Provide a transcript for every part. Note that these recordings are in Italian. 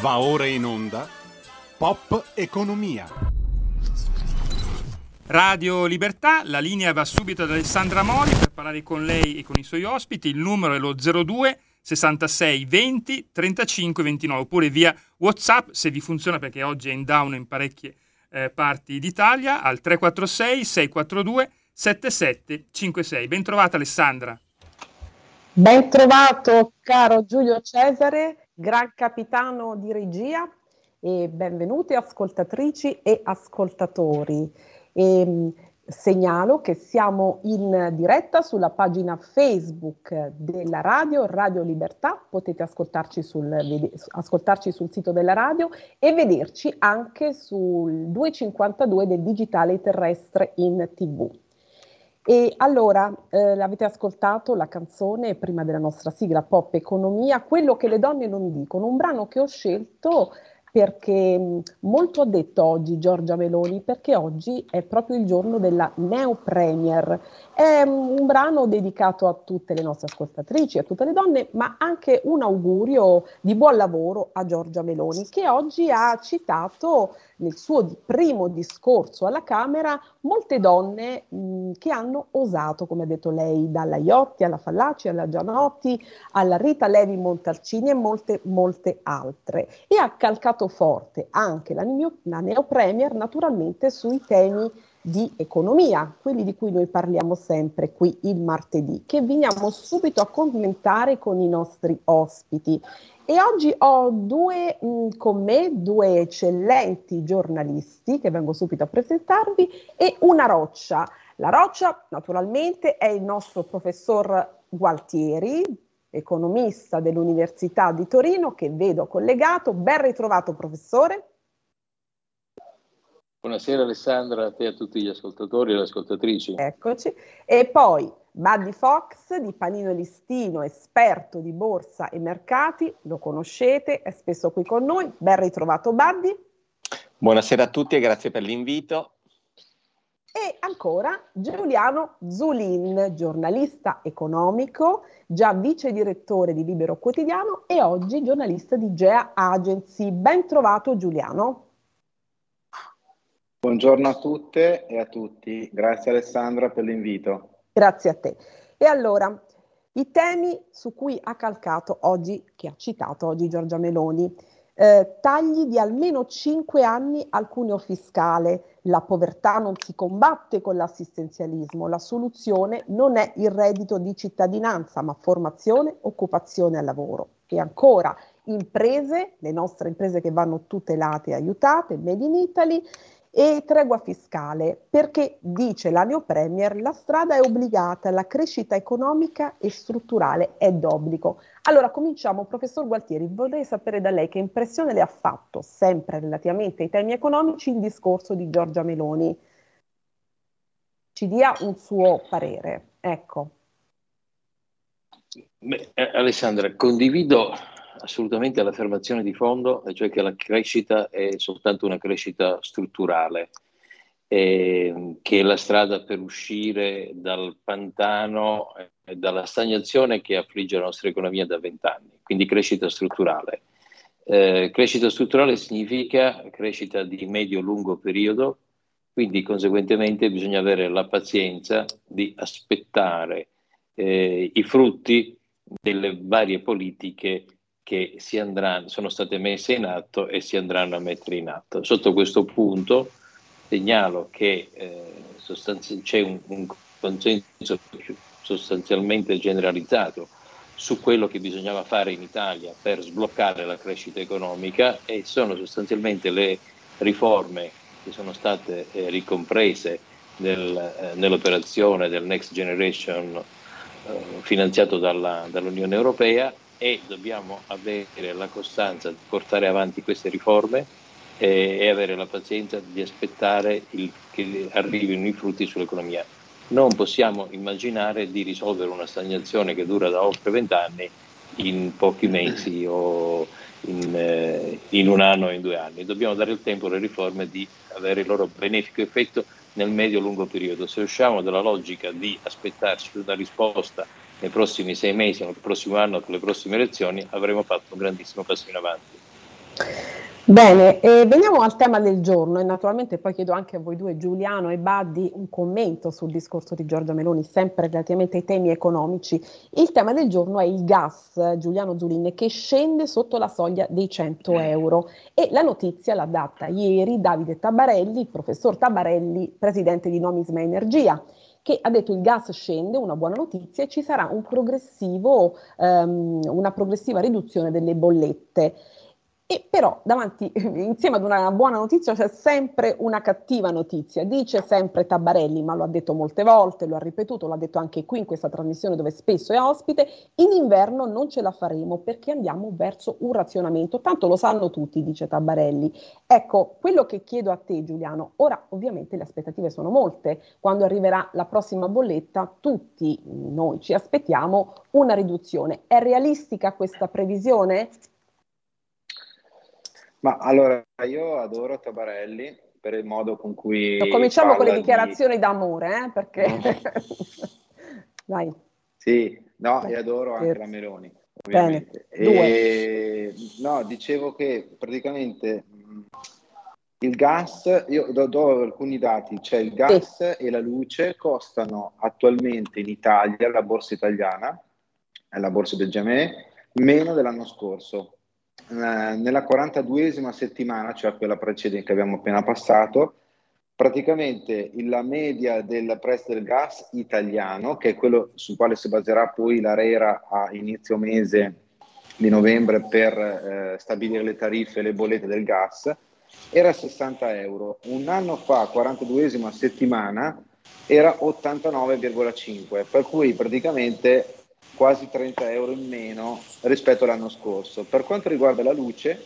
Va ora in onda Pop Economia. Radio Libertà, la linea va subito ad Alessandra Mori per parlare con lei e con i suoi ospiti. Il numero è lo 02 66 20 35 29 oppure via WhatsApp se vi funziona perché oggi è in down in parecchie eh, parti d'Italia al 346 642 7756. Ben trovata Alessandra. Ben trovato caro Giulio Cesare, gran capitano di regia e benvenuti ascoltatrici e ascoltatori. E, ehm, segnalo che siamo in diretta sulla pagina Facebook della radio, Radio Libertà, potete ascoltarci sul, ascoltarci sul sito della radio e vederci anche sul 252 del digitale terrestre in tv. E allora, eh, avete ascoltato la canzone prima della nostra sigla Pop Economia, quello che le donne non dicono, un brano che ho scelto perché mm, molto ha detto oggi Giorgia Meloni, perché oggi è proprio il giorno della Neo Premier. È mm, un brano dedicato a tutte le nostre ascoltatrici, a tutte le donne, ma anche un augurio di buon lavoro a Giorgia Meloni, che oggi ha citato nel suo primo discorso alla Camera molte donne mh, che hanno osato, come ha detto lei, dalla Iotti alla Fallaci, alla Gianotti, alla Rita Levi Montalcini e molte, molte altre. E ha calcato forte anche la, la Neo Premier naturalmente sui temi di economia, quelli di cui noi parliamo sempre qui il martedì, che veniamo subito a commentare con i nostri ospiti. E oggi ho due, mh, con me due eccellenti giornalisti che vengo subito a presentarvi e una roccia. La roccia naturalmente è il nostro professor Gualtieri, economista dell'Università di Torino, che vedo collegato. Ben ritrovato professore. Buonasera Alessandra, a te e a tutti gli ascoltatori e le ascoltatrici. Eccoci. E poi Buddy Fox di Panino Listino, esperto di borsa e mercati, lo conoscete, è spesso qui con noi. Ben ritrovato Buddy. Buonasera a tutti e grazie per l'invito. E ancora Giuliano Zulin, giornalista economico, già vice direttore di Libero Quotidiano e oggi giornalista di Gea Agency. Ben trovato Giuliano. Buongiorno a tutte e a tutti. Grazie Alessandra per l'invito. Grazie a te. E allora, i temi su cui ha calcato oggi, che ha citato oggi Giorgia Meloni, eh, tagli di almeno 5 anni al cuneo fiscale, la povertà non si combatte con l'assistenzialismo, la soluzione non è il reddito di cittadinanza, ma formazione, occupazione e lavoro. E ancora, imprese, le nostre imprese che vanno tutelate e aiutate, Made in Italy, e tregua fiscale, perché dice la Neo Premier la strada è obbligata, la crescita economica e strutturale è d'obbligo. Allora cominciamo, professor Gualtieri, vorrei sapere da lei che impressione le ha fatto, sempre relativamente ai temi economici, il discorso di Giorgia Meloni. Ci dia un suo parere, ecco. Beh, eh, Alessandra, condivido assolutamente l'affermazione di fondo, cioè che la crescita è soltanto una crescita strutturale, eh, che è la strada per uscire dal pantano e dalla stagnazione che affligge la nostra economia da vent'anni, quindi crescita strutturale. Eh, crescita strutturale significa crescita di medio-lungo periodo, quindi conseguentemente bisogna avere la pazienza di aspettare eh, i frutti delle varie politiche che andranno, sono state messe in atto e si andranno a mettere in atto. Sotto questo punto segnalo che eh, sostanzi- c'è un, un consenso sostanzialmente generalizzato su quello che bisognava fare in Italia per sbloccare la crescita economica e sono sostanzialmente le riforme che sono state eh, ricomprese nel, eh, nell'operazione del Next Generation eh, finanziato dalla, dall'Unione Europea e dobbiamo avere la costanza di portare avanti queste riforme eh, e avere la pazienza di aspettare il, che arrivino i frutti sull'economia. Non possiamo immaginare di risolvere una stagnazione che dura da oltre vent'anni in pochi mesi o in, eh, in, un anno o in due anni. Dobbiamo dare il tempo alle riforme di avere il loro benefico effetto nel medio-lungo periodo. Se usciamo dalla logica di aspettarci una risposta nei prossimi sei mesi, nel prossimo anno, con le prossime elezioni, avremo fatto un grandissimo passo in avanti. Bene, eh, veniamo al tema del giorno e naturalmente poi chiedo anche a voi due, Giuliano e Baddi, un commento sul discorso di Giorgia Meloni, sempre relativamente ai temi economici. Il tema del giorno è il gas, Giuliano Zulin, che scende sotto la soglia dei 100 euro e la notizia l'ha data ieri Davide Tabarelli, professor Tabarelli, presidente di Nomisma Energia che ha detto il gas scende, una buona notizia, e ci sarà un um, una progressiva riduzione delle bollette. E però davanti, insieme ad una buona notizia, c'è sempre una cattiva notizia. Dice sempre Tabarelli, ma lo ha detto molte volte, lo ha ripetuto, l'ha detto anche qui in questa trasmissione dove spesso è ospite, in inverno non ce la faremo perché andiamo verso un razionamento. Tanto lo sanno tutti, dice Tabarelli. Ecco, quello che chiedo a te Giuliano, ora ovviamente le aspettative sono molte. Quando arriverà la prossima bolletta, tutti noi ci aspettiamo una riduzione. È realistica questa previsione? Ma allora, io adoro Tabarelli per il modo con cui... No, cominciamo con le dichiarazioni di... d'amore, eh, perché... Dai. Sì, no, e adoro anche la Meloni, ovviamente. E, no, dicevo che praticamente il gas, io do, do, alcuni dati, cioè il gas sì. e la luce costano attualmente in Italia, la borsa italiana, la borsa del GME, meno dell'anno scorso. Eh, nella 42esima settimana, cioè quella precedente che abbiamo appena passato, praticamente la media del prezzo del gas italiano, che è quello sul quale si baserà poi l'ARERA a inizio mese di novembre per eh, stabilire le tariffe e le bollette del gas, era 60 euro. Un anno fa, 42esima settimana, era 89,5, per cui praticamente quasi 30 euro in meno rispetto all'anno scorso. Per quanto riguarda la luce,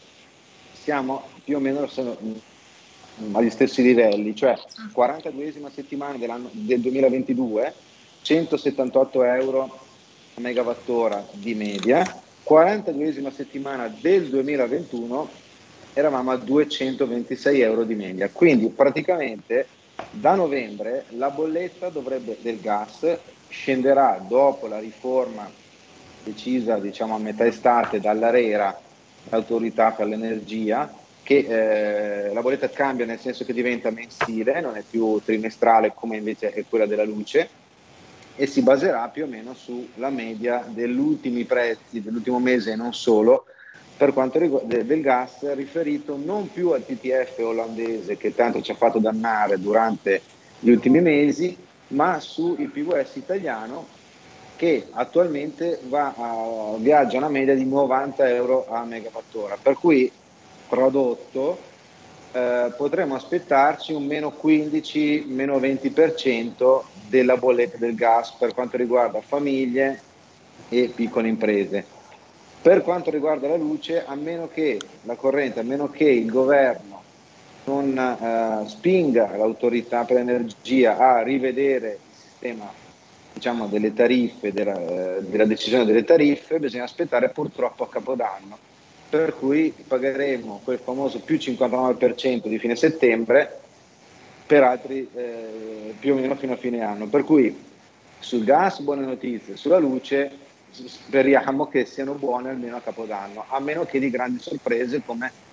siamo più o meno agli stessi livelli, cioè 42esima settimana del 2022, 178 euro a megawattora di media, 42esima settimana del 2021 eravamo a 226 euro di media, quindi praticamente da novembre la bolletta dovrebbe, del gas scenderà dopo la riforma decisa diciamo, a metà estate dall'ARERA, l'autorità per l'energia, che eh, la bolletta cambia nel senso che diventa mensile, non è più trimestrale come invece è quella della luce e si baserà più o meno sulla media degli ultimi prezzi dell'ultimo mese e non solo per quanto riguarda del gas riferito non più al TTF olandese che tanto ci ha fatto dannare durante gli ultimi mesi, ma sul PVS italiano che attualmente va a, viaggia una media di 90 euro a megawattora, per cui prodotto eh, potremmo aspettarci un meno 15, meno 20% della bolletta del gas per quanto riguarda famiglie e piccole imprese. Per quanto riguarda la luce, a meno che la corrente, a meno che il governo non eh, spinga l'autorità per l'energia a rivedere il sistema diciamo, delle tariffe, della, eh, della, decisione delle tariffe, bisogna aspettare purtroppo a Capodanno, per cui pagheremo quel famoso più 59% di fine settembre per altri eh, più o meno fino a fine anno. Per cui sul gas buone notizie, sulla luce speriamo che siano buone almeno a Capodanno, a meno che di grandi sorprese come eh,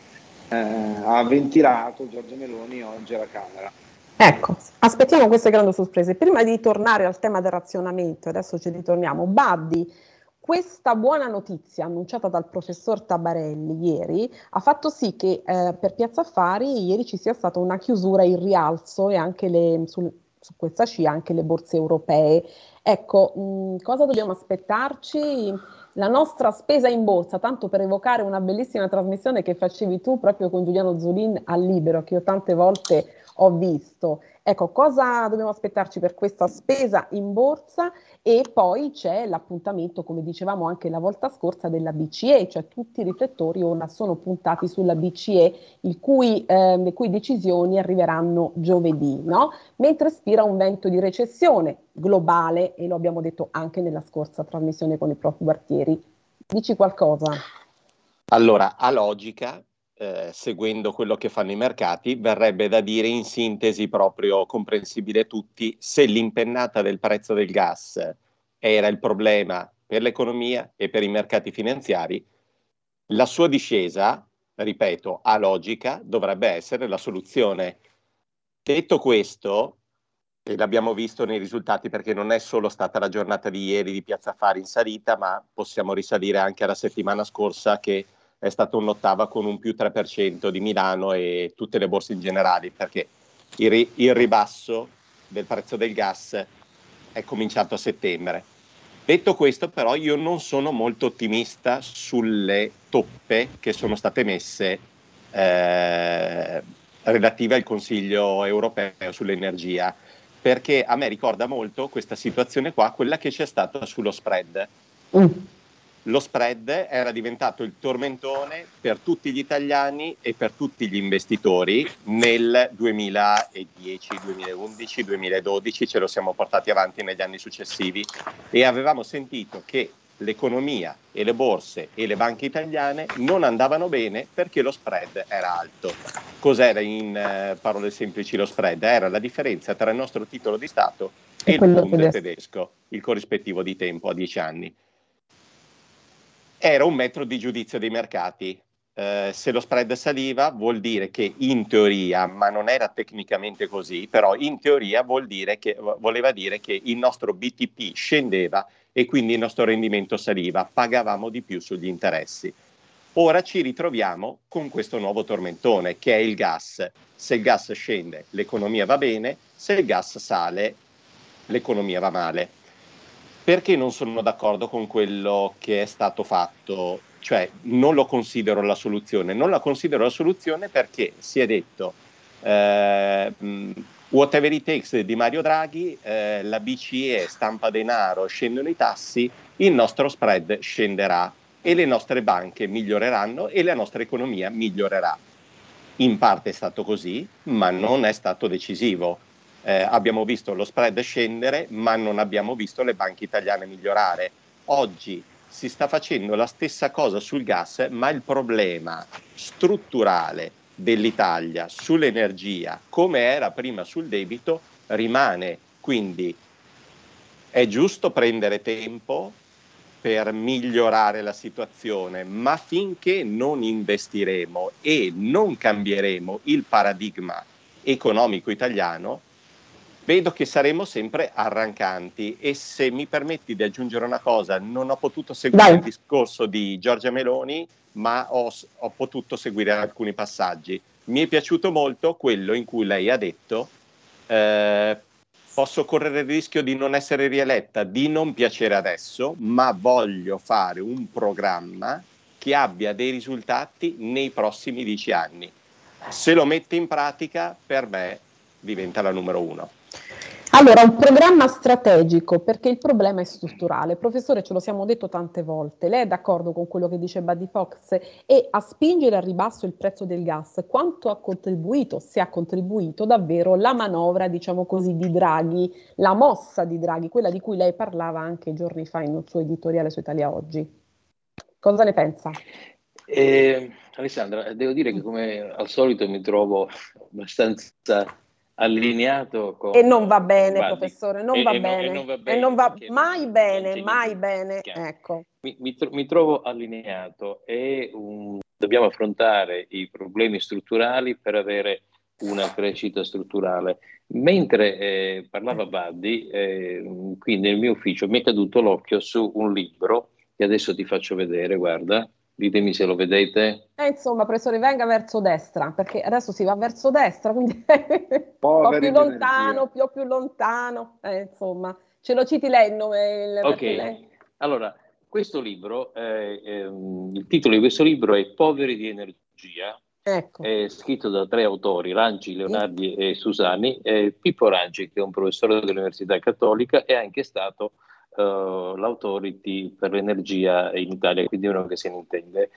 ha ventilato Giorgio Meloni oggi alla Camera. Ecco, aspettiamo queste grandi sorprese. Prima di tornare al tema del razionamento, adesso ci ritorniamo, Baddi, questa buona notizia annunciata dal professor Tabarelli ieri ha fatto sì che eh, per Piazza Affari ieri ci sia stata una chiusura in rialzo e anche le, sul, su questa scia anche le borse europee. Ecco, mh, cosa dobbiamo aspettarci? La nostra spesa in borsa, tanto per evocare una bellissima trasmissione che facevi tu proprio con Giuliano Zulin al Libero, che io tante volte ho visto. Ecco, cosa dobbiamo aspettarci per questa spesa in borsa? E poi c'è l'appuntamento, come dicevamo anche la volta scorsa, della BCE, cioè tutti i riflettori ora sono puntati sulla BCE, cui, eh, le cui decisioni arriveranno giovedì, no? mentre spira un vento di recessione globale, e lo abbiamo detto anche nella scorsa trasmissione con il prof. Guartieri. Dici qualcosa? Allora, a logica, eh, seguendo quello che fanno i mercati, verrebbe da dire in sintesi proprio comprensibile a tutti, se l'impennata del prezzo del gas era il problema per l'economia e per i mercati finanziari, la sua discesa ripeto, a logica, dovrebbe essere la soluzione. Detto questo, e l'abbiamo visto nei risultati perché non è solo stata la giornata di ieri di Piazza Fari in salita, ma possiamo risalire anche alla settimana scorsa che è stata un'ottava con un più 3% di Milano e tutte le borse in generale, perché il, ri- il ribasso del prezzo del gas è cominciato a settembre. Detto questo, però, io non sono molto ottimista sulle toppe che sono state messe eh, relative al Consiglio europeo sull'energia perché a me ricorda molto questa situazione qua, quella che c'è stata sullo spread. Mm. Lo spread era diventato il tormentone per tutti gli italiani e per tutti gli investitori nel 2010, 2011, 2012, ce lo siamo portati avanti negli anni successivi e avevamo sentito che l'economia e le borse e le banche italiane non andavano bene perché lo spread era alto. Cos'era in eh, parole semplici lo spread? Era la differenza tra il nostro titolo di Stato e, il Bund tedesco. tedesco, il corrispettivo di tempo a 10 anni. Era un metro di giudizio dei mercati. Eh, se lo spread saliva vuol dire che in teoria, ma non era tecnicamente così, però in teoria dire che, voleva dire che il nostro BTP scendeva e quindi il nostro rendimento saliva, pagavamo di più sugli interessi. Ora ci ritroviamo con questo nuovo tormentone che è il gas. Se il gas scende, l'economia va bene, se il gas sale, l'economia va male. Perché non sono d'accordo con quello che è stato fatto? Cioè, non lo considero la soluzione. Non la considero la soluzione perché si è detto eh, Whatever it takes di Mario Draghi, eh, la BCE stampa denaro, scendono i tassi, il nostro spread scenderà e le nostre banche miglioreranno e la nostra economia migliorerà. In parte è stato così, ma non è stato decisivo. Eh, abbiamo visto lo spread scendere, ma non abbiamo visto le banche italiane migliorare. Oggi si sta facendo la stessa cosa sul gas, ma il problema strutturale dell'Italia sull'energia come era prima sul debito rimane. Quindi è giusto prendere tempo per migliorare la situazione, ma finché non investiremo e non cambieremo il paradigma economico italiano, vedo che saremo sempre arrancanti e se mi permetti di aggiungere una cosa, non ho potuto seguire Dai. il discorso di Giorgia Meloni, ma ho, ho, potuto seguire alcuni passaggi. Mi è piaciuto molto quello in cui lei ha detto eh, posso correre il rischio di non essere rieletta, di non piacere adesso, ma voglio fare un programma che abbia dei risultati nei prossimi dieci anni. Se lo mette in pratica, per me diventa la numero uno. Allora, un programma strategico perché il problema è strutturale. Professore, ce lo siamo detto tante volte. Lei è d'accordo con quello che dice Buddy Fox e a spingere al ribasso il prezzo del gas, quanto ha contribuito, se ha contribuito davvero la manovra, diciamo così, di Draghi, la mossa di Draghi, quella di cui lei parlava anche giorni fa in un suo editoriale su Italia Oggi. Cosa ne pensa? Eh, Alessandra, devo dire che come al solito mi trovo abbastanza allineato con... E non va bene, guardi, professore, non, e, va e, bene. Non, va bene. E non va mai bene, mai bene. Ecco. Mi, mi, tro- mi, trovo allineato e um, dobbiamo affrontare i problemi strutturali per avere una crescita strutturale. Mentre eh, parlava Buddy, eh, qui nel mio ufficio mi è caduto l'occhio su un libro che adesso ti faccio vedere, guarda, Ditemi se lo vedete. Eh, insomma, professore, venga verso destra, perché adesso si va verso destra, quindi un po' più lontano, più, più lontano. Eh, insomma, ce lo citi lei il nome? Il, ok, lei... allora, questo libro, eh, ehm, il titolo di questo libro è Poveri di energia, ecco. è scritto da tre autori, Ranci, Leonardi e Susani. Pippo Ranci, che è un professore dell'Università Cattolica, è anche stato uh, l'autority per l'energia in Italia, quindi uno che se ne intende.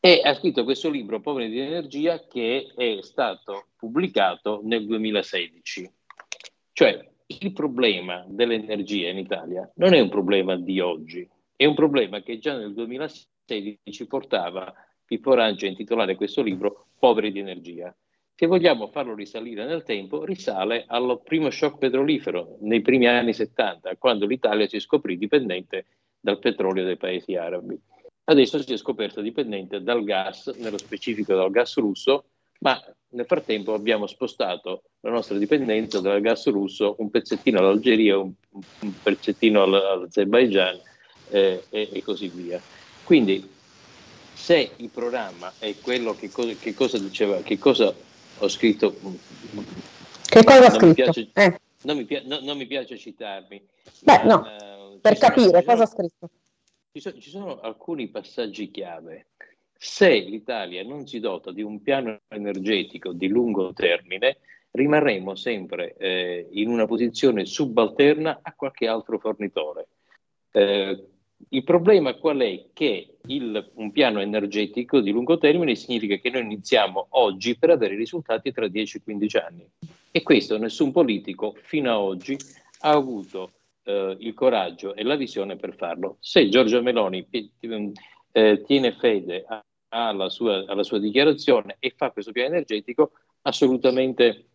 E ha scritto questo libro, Poveri di Energia, che è stato pubblicato nel 2016. Cioè, il problema dell'energia in Italia non è un problema di oggi, è un problema che già nel 2016 portava Pippo Rangi a intitolare questo libro Poveri di Energia. Se vogliamo farlo risalire nel tempo, risale al primo shock petrolifero nei primi anni 70, quando l'Italia si scoprì dipendente dal petrolio dei paesi arabi. adesso si è scoperto dipendente dal gas, nello specifico dal gas russo, ma nel frattempo abbiamo spostato la nostra dipendenza dal gas russo un pezzettino all'Algeria, un, pezzettino all'Azerbaijan eh, e, e, così via. Quindi se il programma è quello che, cosa, che cosa diceva, che cosa ho scritto, che cosa ha scritto? Mi piace, eh. non, mi, no, non, mi piace citarmi. Beh, ma, no, uh, per capire sono, cosa ha scritto. Ci sono, ci sono alcuni passaggi chiave se l'Italia non si dota di un piano energetico di lungo termine, rimarremo sempre eh, in una posizione subalterna a qualche altro fornitore. Eh, il problema qual è? Che il, un piano energetico di lungo termine significa che noi iniziamo oggi per avere risultati tra 10 e 15 anni. E questo nessun politico fino ad oggi ha avuto eh, il coraggio e la visione per farlo. Se Giorgio Meloni eh, tiene fede alla sua, alla sua, dichiarazione e fa questo piano energetico, assolutamente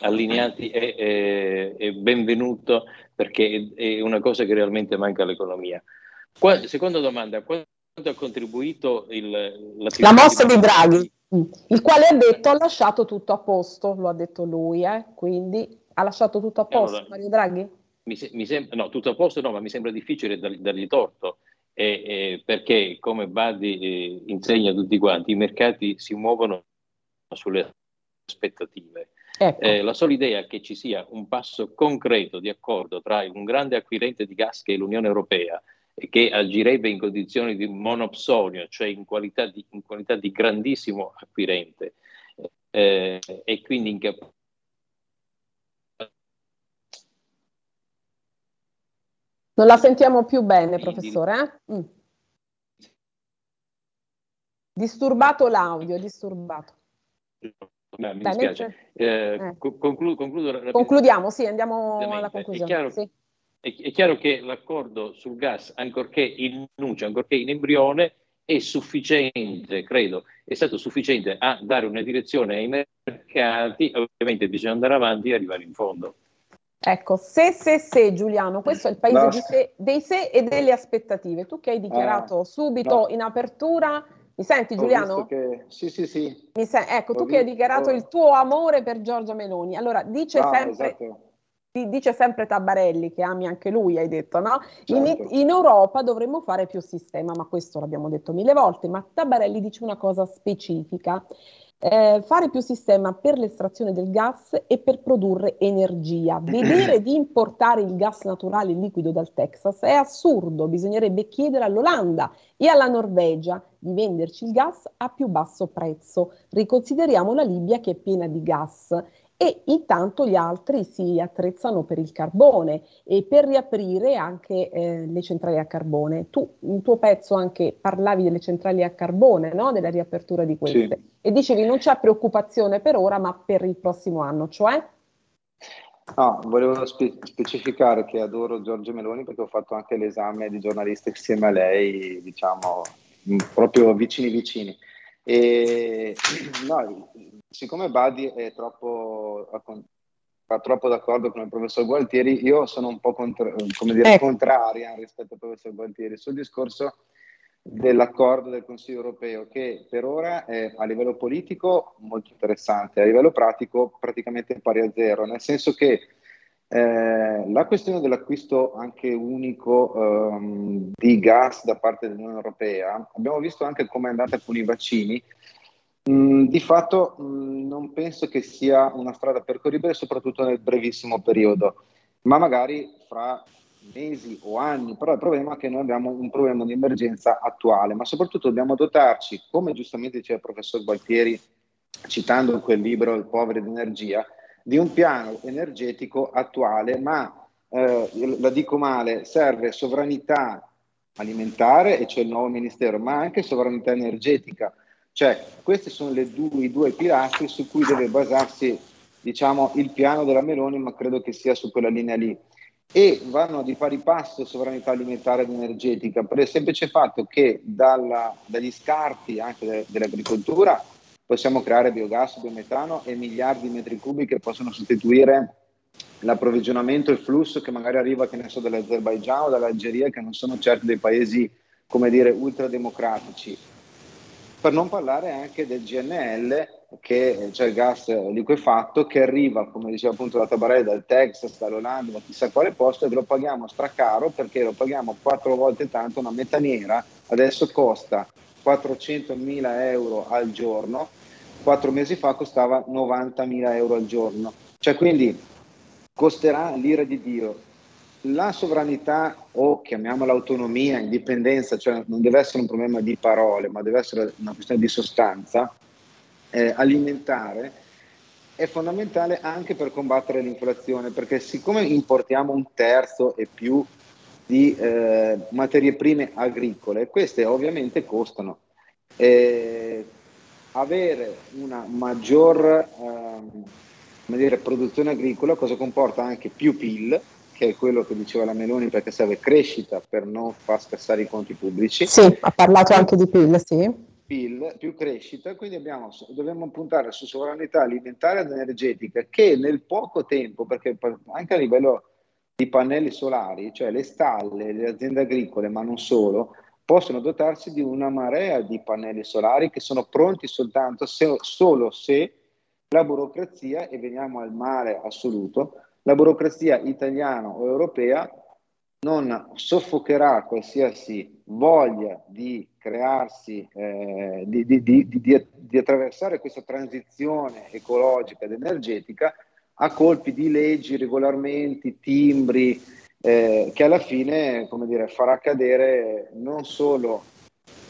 allineati e, e, e benvenuto perché è, è, una cosa che realmente manca all'economia. Qua, seconda domanda, quanto ha contribuito il, la mossa di Draghi? Il quale ha detto ha lasciato tutto a posto, lo ha detto lui, eh? quindi ha lasciato tutto a posto allora, Mario Draghi? Mi, mi sem- no, tutto a posto no, ma mi sembra difficile dar- dargli torto e, e perché, come Badi eh, insegna a tutti quanti, i mercati si muovono sulle aspettative. Ecco. Eh, la sola idea che ci sia un passo concreto di accordo tra un grande acquirente di gas che è l'Unione Europea che agirebbe in condizioni di monopsonio, cioè in qualità di, in qualità di grandissimo acquirente, eh, e quindi in capacità Non la sentiamo più bene, professore. Eh? Mm. Disturbato l'audio, disturbato. No, mi Dai, dispiace. Eh, eh. Concludo, concludo Concludiamo, sì, andiamo alla conclusione. È chiaro, sì. È, è chiaro, che l'accordo sul gas, ancorché in nuce, ancorché in embrione, è sufficiente, credo, è stato sufficiente a dare una direzione ai mercati, ovviamente bisogna andare avanti e arrivare in fondo. Ecco, se, se, se, Giuliano, questo è il paese se, dei se e delle aspettative. Tu che hai dichiarato ah, subito no. in apertura, mi senti Giuliano? Che... Sì, sì, sì. Sen... Ecco, Ho tu visto... che hai dichiarato il tuo amore per Giorgia Meloni. Allora, dice ah, sempre... Esatto. Dice sempre Tabarelli, che ami anche lui, hai detto, no? Certo. In, in Europa dovremmo fare più sistema, ma questo l'abbiamo detto mille volte, ma Tabarelli dice una cosa specifica eh, fare più sistema per l'estrazione del gas e per produrre energia. Vedere di importare il gas naturale liquido dal Texas è assurdo, bisognerebbe chiedere all'Olanda e alla Norvegia di venderci il gas a più basso prezzo. Riconsideriamo la Libia che è piena di gas e intanto gli altri si attrezzano per il carbone e per riaprire anche eh, le centrali a carbone. Tu in tuo pezzo anche parlavi delle centrali a carbone, no? della riapertura di queste, sì. e dicevi non c'è preoccupazione per ora, ma per il prossimo anno, cioè? No, volevo spe- specificare che adoro Giorgio Meloni perché ho fatto anche l'esame di giornalista insieme a lei, diciamo, proprio vicini vicini. E no, siccome Buddy è troppo, fa troppo d'accordo con il professor Gualtieri, io sono un po' contra, come dire, ecco. contraria rispetto al professor Gualtieri sul discorso dell'accordo del Consiglio europeo che per ora è a livello politico molto interessante, a livello pratico praticamente pari a zero, nel senso che eh, la questione dell'acquisto anche unico um, di gas da parte dell'Unione Europea, abbiamo visto anche come è andata con i vaccini, Mm, di fatto mm, non penso che sia una strada percorribile, soprattutto nel brevissimo periodo, ma magari fra mesi o anni, però il problema è che noi abbiamo un problema di emergenza attuale, ma soprattutto dobbiamo dotarci, come giustamente diceva il professor Gualtieri, citando quel libro Il povero d'energia, di un piano energetico attuale, ma eh, la dico male, serve sovranità alimentare, e cioè il nuovo ministero, ma anche sovranità energetica cioè, questi sono due, i due pilastri su cui deve basarsi diciamo, il piano della Meloni, ma credo che sia su quella linea lì. E vanno di pari passo sovranità alimentare ed energetica, per il semplice fatto che dalla, dagli scarti anche de, dell'agricoltura possiamo creare biogas, biometano e miliardi di metri cubi che possono sostituire l'approvvigionamento e il flusso che magari arriva, che ne so, dall'Azerbaigian o dall'Algeria, che non sono certo dei paesi come dire, ultrademocratici. Per non parlare anche del GNL, che cioè il gas liquefatto, che arriva, come diceva appunto la Tabarella, dal Texas, dall'Olanda, da chissà quale posto, e lo paghiamo stracaro perché lo paghiamo quattro volte tanto. Una metaniera adesso costa 400 mila euro al giorno, quattro mesi fa costava 90 mila euro al giorno. Cioè quindi costerà l'ira di Dio la sovranità o chiamiamola autonomia, indipendenza, cioè non deve essere un problema di parole, ma deve essere una questione di sostanza eh, alimentare, è fondamentale anche per combattere l'inflazione, perché siccome importiamo un terzo e più di eh, materie prime agricole, queste ovviamente costano. Eh, avere una maggior ehm, dire, produzione agricola cosa comporta anche più PIL, che è quello che diceva la Meloni perché serve crescita per non far scassare i conti pubblici. Sì, ha parlato anche di PIL, sì. PIL più crescita, quindi abbiamo, dobbiamo puntare su sovranità alimentare ed energetica che nel poco tempo, perché anche a livello di pannelli solari, cioè le stalle, le aziende agricole, ma non solo, possono dotarsi di una marea di pannelli solari che sono pronti soltanto se, solo se la burocrazia, e veniamo al male assoluto, la burocrazia italiana o europea non soffocherà qualsiasi voglia di crearsi, eh, di, di, di, di, attraversare questa transizione ecologica ed energetica a colpi di leggi, regolamenti, timbri, eh, che alla fine dire, farà cadere non solo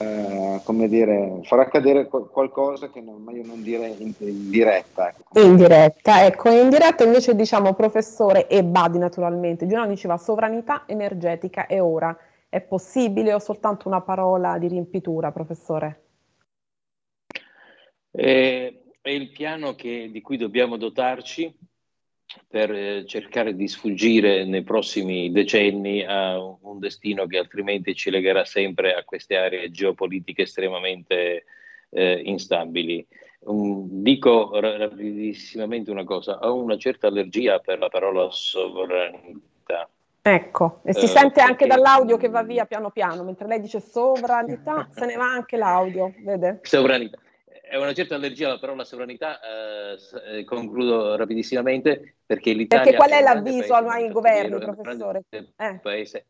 eh, come dire, far accadere qualcosa che non, meglio non dire in, in diretta. Ecco. In diretta, ecco, in diretta invece diciamo professore e Badi naturalmente, Giuliano diceva sovranità energetica è ora, è possibile o soltanto una parola di riempitura, professore? Eh, è il piano che, di cui dobbiamo dotarci per eh, cercare di sfuggire nei prossimi decenni a un destino che altrimenti ci legherà sempre a queste aree geopolitiche estremamente eh, instabili. Um, dico rapidissimamente una cosa, ho una certa allergia per la parola sovranità. Ecco, e si uh, sente anche dall'audio che va via piano piano, mentre lei dice sovranità, se ne va anche l'audio, vede? Sovranità è una certa allergia alla parola sovranità, eh, eh, concludo rapidissimamente, perché l'Italia... Perché qual è, è l'avviso ai governi, professore? Eh. paese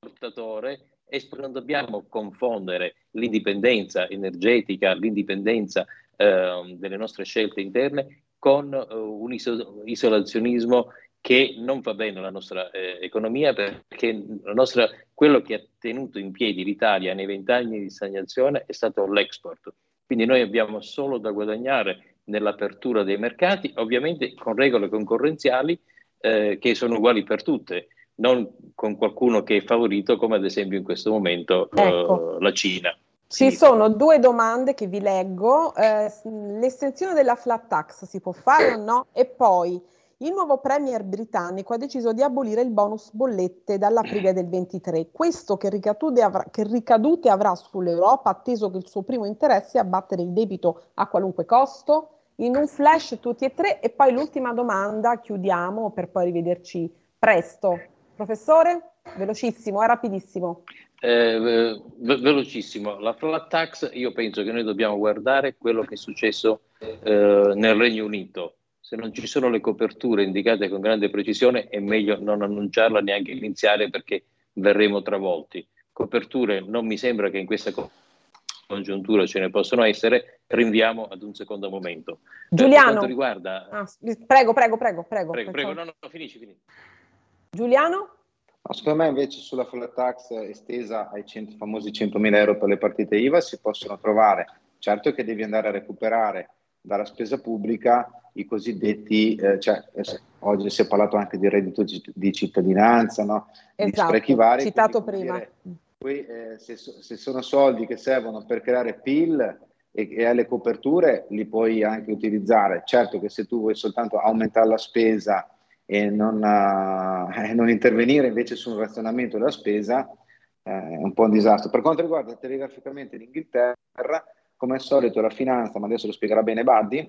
esportatore e non dobbiamo confondere l'indipendenza energetica, l'indipendenza eh, delle nostre scelte interne con uh, un iso- isolazionismo che non fa bene alla nostra eh, economia perché nostra, quello che ha tenuto in piedi l'Italia nei vent'anni di stagnazione è stato l'export. Quindi noi abbiamo solo da guadagnare nell'apertura dei mercati, ovviamente con regole concorrenziali eh, che sono uguali per tutte, non con qualcuno che è favorito come ad esempio in questo momento eh, ecco. la Cina. Ci sì. sono due domande che vi leggo. Eh, l'estensione della flat tax si può fare o no? E poi il nuovo premier britannico ha deciso di abolire il bonus bollette dall'aprile del 23. Questo che ricadute, avrà, che ricadute avrà sull'Europa, atteso che il suo primo interesse è abbattere il debito a qualunque costo? In un flash tutti e tre. E poi l'ultima domanda, chiudiamo per poi rivederci presto. Professore, velocissimo, è rapidissimo. Eh, ve- velocissimo, la flat tax, io penso che noi dobbiamo guardare quello che è successo eh, nel Regno Unito se non ci sono le coperture indicate con grande precisione è meglio non annunciarla neanche iniziare perché verremo travolti. Coperture non mi sembra che in questa congiuntura ce ne possono essere, rinviamo ad un secondo momento. Giuliano, per riguarda... Ah, prego, prego, prego, prego. Prego, prego, no, no, finisci, finisci. Giuliano? secondo me invece sulla flat tax estesa ai cento, famosi 100.000 euro per le partite IVA si possono trovare, certo che devi andare a recuperare dalla spesa pubblica i cosiddetti, eh, cioè, oggi si è parlato anche di reddito di cittadinanza, no? esatto, di sprechi vari. Citato quindi, prima. Dire, poi, eh, se, se, sono soldi che servono per creare PIL e, e alle coperture, li puoi anche utilizzare. Certo che se tu vuoi soltanto aumentare la spesa e non, eh, non intervenire invece sul razionamento della spesa, eh, è un po' un disastro. Per quanto riguarda telegraficamente l'Inghilterra, come al solito la finanza, ma adesso lo spiegherà bene Buddy,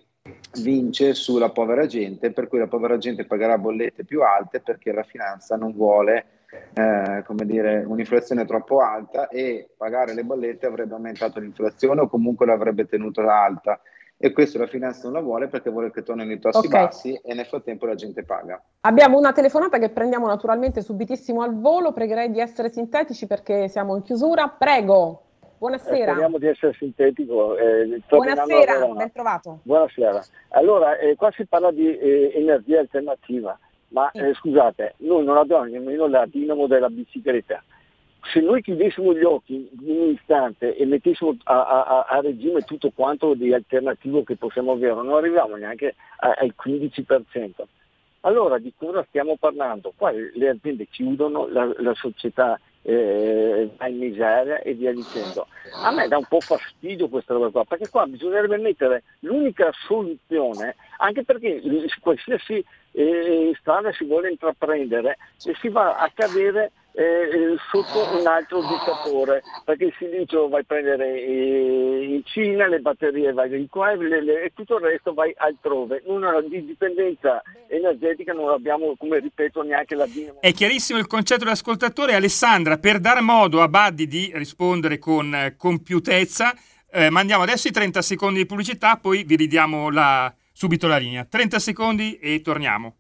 vince sulla povera gente, per cui la povera gente pagherà bollette più alte perché la finanza non vuole eh, come dire, un'inflazione troppo alta e pagare le bollette avrebbe aumentato l'inflazione o comunque l'avrebbe tenuta alta e questo la finanza non la vuole perché vuole che tornino i tassi okay. bassi e nel frattempo la gente paga. Abbiamo una telefonata che prendiamo naturalmente subitissimo al volo, pregherei di essere sintetici perché siamo in chiusura. Prego. Buonasera. Eh, speriamo di essere sintetico. Eh, Buonasera, ben trovato. Buonasera. Allora, eh, qua si parla di eh, energia alternativa, ma sì. Eh, scusate, noi non abbiamo nemmeno la dinamo della bicicletta se noi chiudessimo gli occhi in un istante e mettessimo a, a, a, regime tutto quanto di alternativo che possiamo avere, non arriviamo neanche al 15%. Allora di cosa stiamo parlando? Qua le aziende chiudono, la, la società eh, va in miseria e via dicendo. A me dà un po' fastidio questa roba qua, perché qua bisognerebbe mettere l'unica soluzione, anche perché qualsiasi eh, strada si vuole intraprendere e si va a cadere eh, sotto un altro dittatore, perché si dice oh, vai a prendere eh, in Cina le batterie, vai di qua e, le, le, e tutto il resto vai altrove. Una di dipendenza energetica non abbiamo, come ripeto, neanche la dinamo. È chiarissimo il concetto dell'ascoltatore. Alessandra, per dar modo a Buddy di rispondere con eh, compiutezza, eh, mandiamo adesso i 30 secondi di pubblicità, poi vi ridiamo la, subito la linea. 30 secondi e torniamo.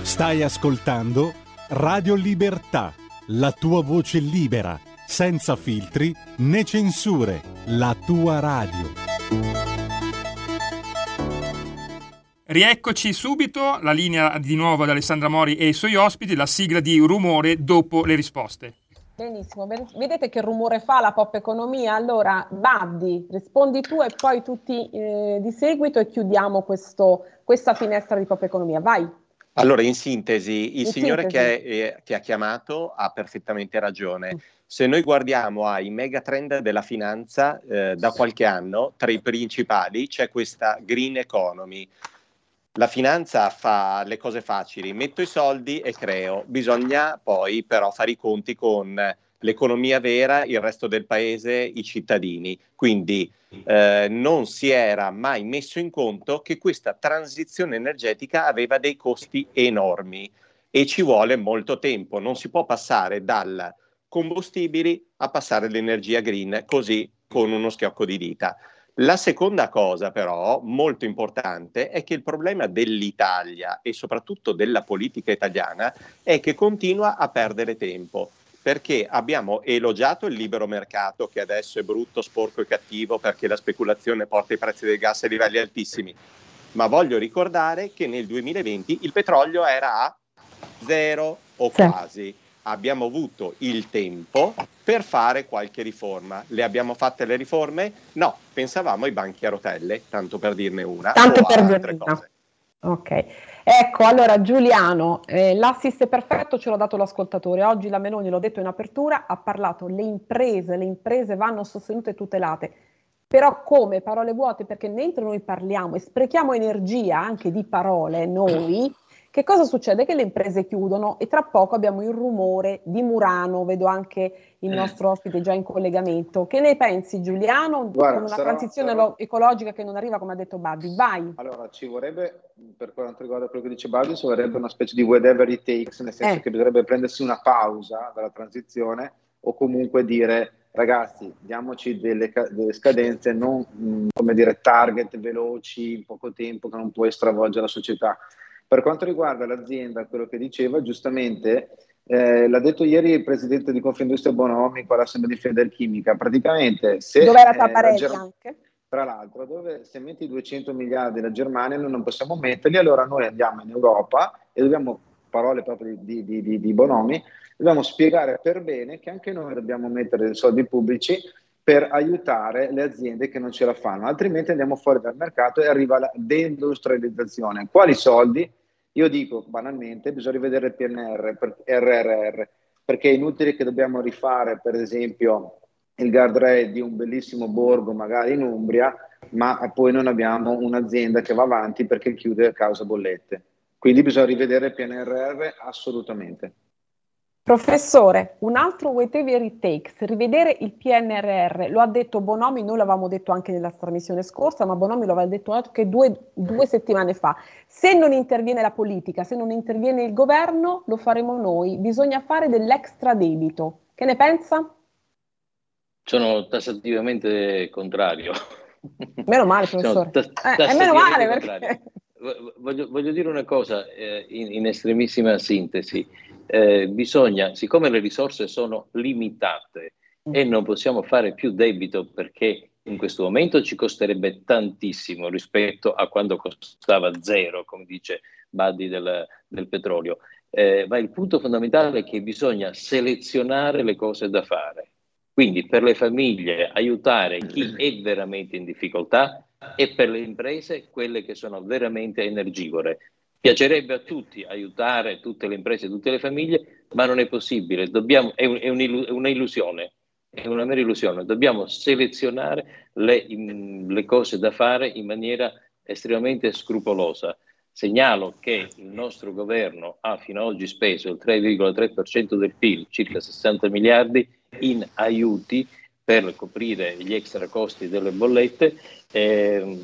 Stai ascoltando Radio Libertà, la tua voce libera, senza filtri né censure, la tua radio. Rieccoci subito, la linea di nuovo ad Alessandra Mori e i suoi ospiti, la sigla di rumore dopo le risposte. Benissimo, vedete che rumore fa la pop economia? Allora, Baddi, rispondi tu e poi tutti eh, di seguito e chiudiamo questo, questa finestra di pop economia. Vai. Allora, in sintesi, il in signore sintesi. Che, eh, che, ha chiamato ha perfettamente ragione. Se noi guardiamo ai megatrend della finanza eh, da qualche anno, tra i principali c'è questa green economy. La finanza fa le cose facili, metto i soldi e creo. Bisogna poi però fare i conti con l'economia vera, il resto del paese, i cittadini. Quindi eh, non si era mai messo in conto che questa transizione energetica aveva dei costi enormi e ci vuole molto tempo. Non si può passare dal combustibili a passare all'energia green così con uno schiocco di dita. La seconda cosa però, molto importante, è che il problema dell'Italia e soprattutto della politica italiana è che continua a perdere tempo perché abbiamo elogiato il libero mercato che adesso è brutto, sporco e cattivo perché la speculazione porta i prezzi del gas a livelli altissimi, ma voglio ricordare che nel 2020 il petrolio era a zero o quasi. Abbiamo avuto il tempo per fare qualche riforma. Le abbiamo fatte le riforme? No, pensavamo ai banchi a rotelle, tanto per dirne una. Tanto per dirne una. Ok. Ecco, allora Giuliano, eh, l'assist perfetto ce l'ha dato l'ascoltatore. Oggi la Meloni, l'ho detto in apertura, ha parlato le imprese, le imprese vanno sostenute e tutelate. Però come parole vuote? Perché mentre noi parliamo e sprechiamo energia anche di parole, noi, che cosa succede? Che le imprese chiudono e tra poco abbiamo il rumore di Murano, vedo anche il nostro ospite già in collegamento. Che ne pensi Giuliano? Guarda, con una sarà, transizione sarà... ecologica che non arriva come ha detto Buddy, vai. Allora, ci vorrebbe, per quanto riguarda quello che dice Buddy, ci vorrebbe una specie di whatever it takes, nel senso eh. che bisognerebbe prendersi una pausa dalla transizione o comunque dire ragazzi, diamoci delle, delle scadenze, non mh, come dire target veloci in poco tempo che non puoi stravolgere la società. Per quanto riguarda l'azienda, quello che diceva, giustamente eh, l'ha detto ieri il presidente di Confindustria Bonomi con l'assemblea di Federchimica, praticamente se... Dove era Taparelli eh, Ger- anche? Tra l'altro, dove se metti 200 miliardi la Germania noi non possiamo metterli, allora noi andiamo in Europa e dobbiamo, parole proprio di, di, di, di Bonomi, dobbiamo spiegare per bene che anche noi dobbiamo mettere dei soldi pubblici per aiutare le aziende che non ce la fanno, altrimenti andiamo fuori dal mercato e arriva la deindustrializzazione. Quali soldi? Io dico banalmente, bisogna rivedere il PNR, per, RRR, perché è inutile che dobbiamo rifare, per esempio, il guardrail di un bellissimo borgo, magari in Umbria, ma poi non abbiamo un'azienda che va avanti perché chiude a causa bollette. Quindi bisogna rivedere il PNRR assolutamente. Professore, un altro whatever it takes, rivedere il PNRR, lo ha detto Bonomi, noi l'avevamo detto anche nella trasmissione scorsa, ma Bonomi lo aveva detto anche due, due, settimane fa. Se non interviene la politica, se non interviene il governo, lo faremo noi. Bisogna fare dell'extra debito. Che ne pensa? Sono tassativamente contrario. Meno male, professore. Tas- eh, è meno male perché... Voglio, voglio, dire una cosa eh, in, in, estremissima sintesi. Eh, bisogna, siccome le risorse sono limitate e non possiamo fare più debito perché in questo momento ci costerebbe tantissimo rispetto a quando costava zero, come dice Buddy del, del petrolio, eh, ma il punto fondamentale è che bisogna selezionare le cose da fare. Quindi per le famiglie aiutare chi è veramente in difficoltà e per le imprese quelle che sono veramente energivore. Piacerebbe a tutti aiutare tutte le imprese e tutte le famiglie, ma non è possibile, Dobbiamo, è, un, è, un'illusione, è una mera illusione. Dobbiamo selezionare le, le cose da fare in maniera estremamente scrupolosa. Segnalo che il nostro governo ha fino ad oggi speso il 3,3% del PIL, circa 60 miliardi, in aiuti per coprire gli extra costi delle bollette eh,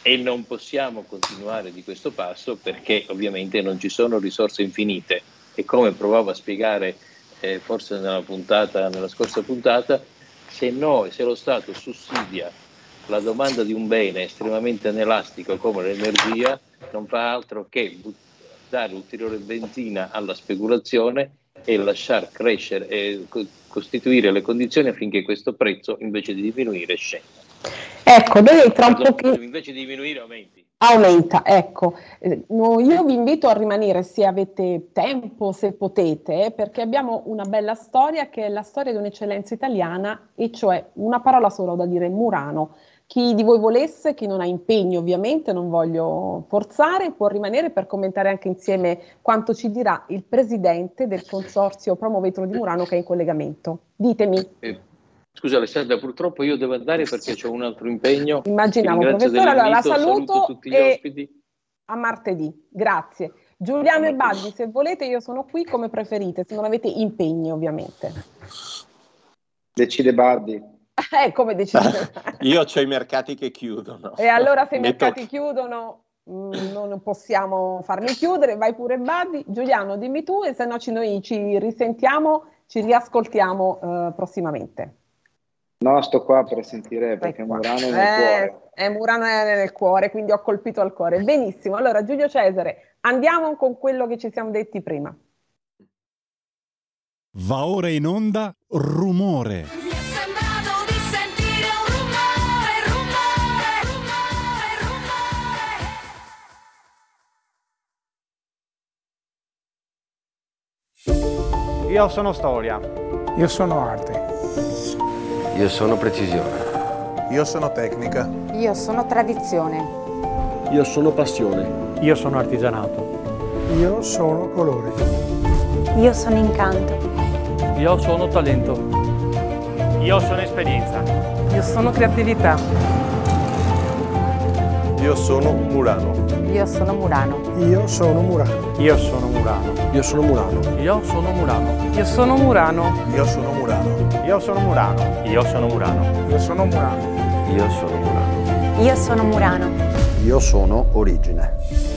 e non possiamo continuare di questo passo perché ovviamente non ci sono risorse infinite. E come provavo a spiegare eh, forse nella, puntata, nella scorsa puntata, se, noi, se lo Stato sussidia la domanda di un bene estremamente inelastico come l'energia, non fa altro che dare ulteriore benzina alla speculazione e lasciar crescere e costituire le condizioni affinché questo prezzo invece di diminuire scenda. Ecco, noi tra un pochino... Invece di diminuire aumenti. Aumenta, ecco. Eh, io vi invito a rimanere se avete tempo, se potete, perché abbiamo una bella storia che è la storia di un'eccellenza italiana, e cioè una parola sola da dire, Murano. Chi di voi volesse, chi non ha impegno ovviamente, non voglio forzare, può rimanere per commentare anche insieme quanto ci dirà il presidente del consorzio Promo Vetro di Murano che è in collegamento. Ditemi. Eh, scusa Alessandra, purtroppo io devo andare perché ho un altro impegno. Immaginavo, professore, allora la saluto, saluto tutti gli ospiti. a martedì. Grazie. Giuliano e Baddi, se volete io sono qui come preferite, se non avete impegni ovviamente. Decide Bardi. Eh, come decide? Io ho i mercati che chiudono. E allora se i mercati chiudono mm, non possiamo farli chiudere, vai pure Buddy. Giuliano, dimmi tu e se no ci, noi ci risentiamo, ci riascoltiamo uh, prossimamente. No, sto qua per sentire perché Murano è nel eh, cuore. Eh, Murano è nel cuore, quindi ho colpito al cuore. Benissimo, allora Giulio Cesare, andiamo con quello che ci siamo detti prima. Va ora in onda rumore. Io sono storia. Io sono arte. Io sono precisione. Io sono tecnica. Io sono tradizione. Io sono passione. Io sono artigianato. Io sono colore. Io sono incanto. Io sono talento. Io sono esperienza. Io sono creatività. Io sono Murano. Io sono Murano. Io sono Murano. Io sono Murano. Io sono Murano. Io sono Murano. Io sono Murano. Io sono Murano. Io sono Murano. Io sono Murano. Io sono Murano. Io sono Murano. Io sono Murano. Io sono Origine.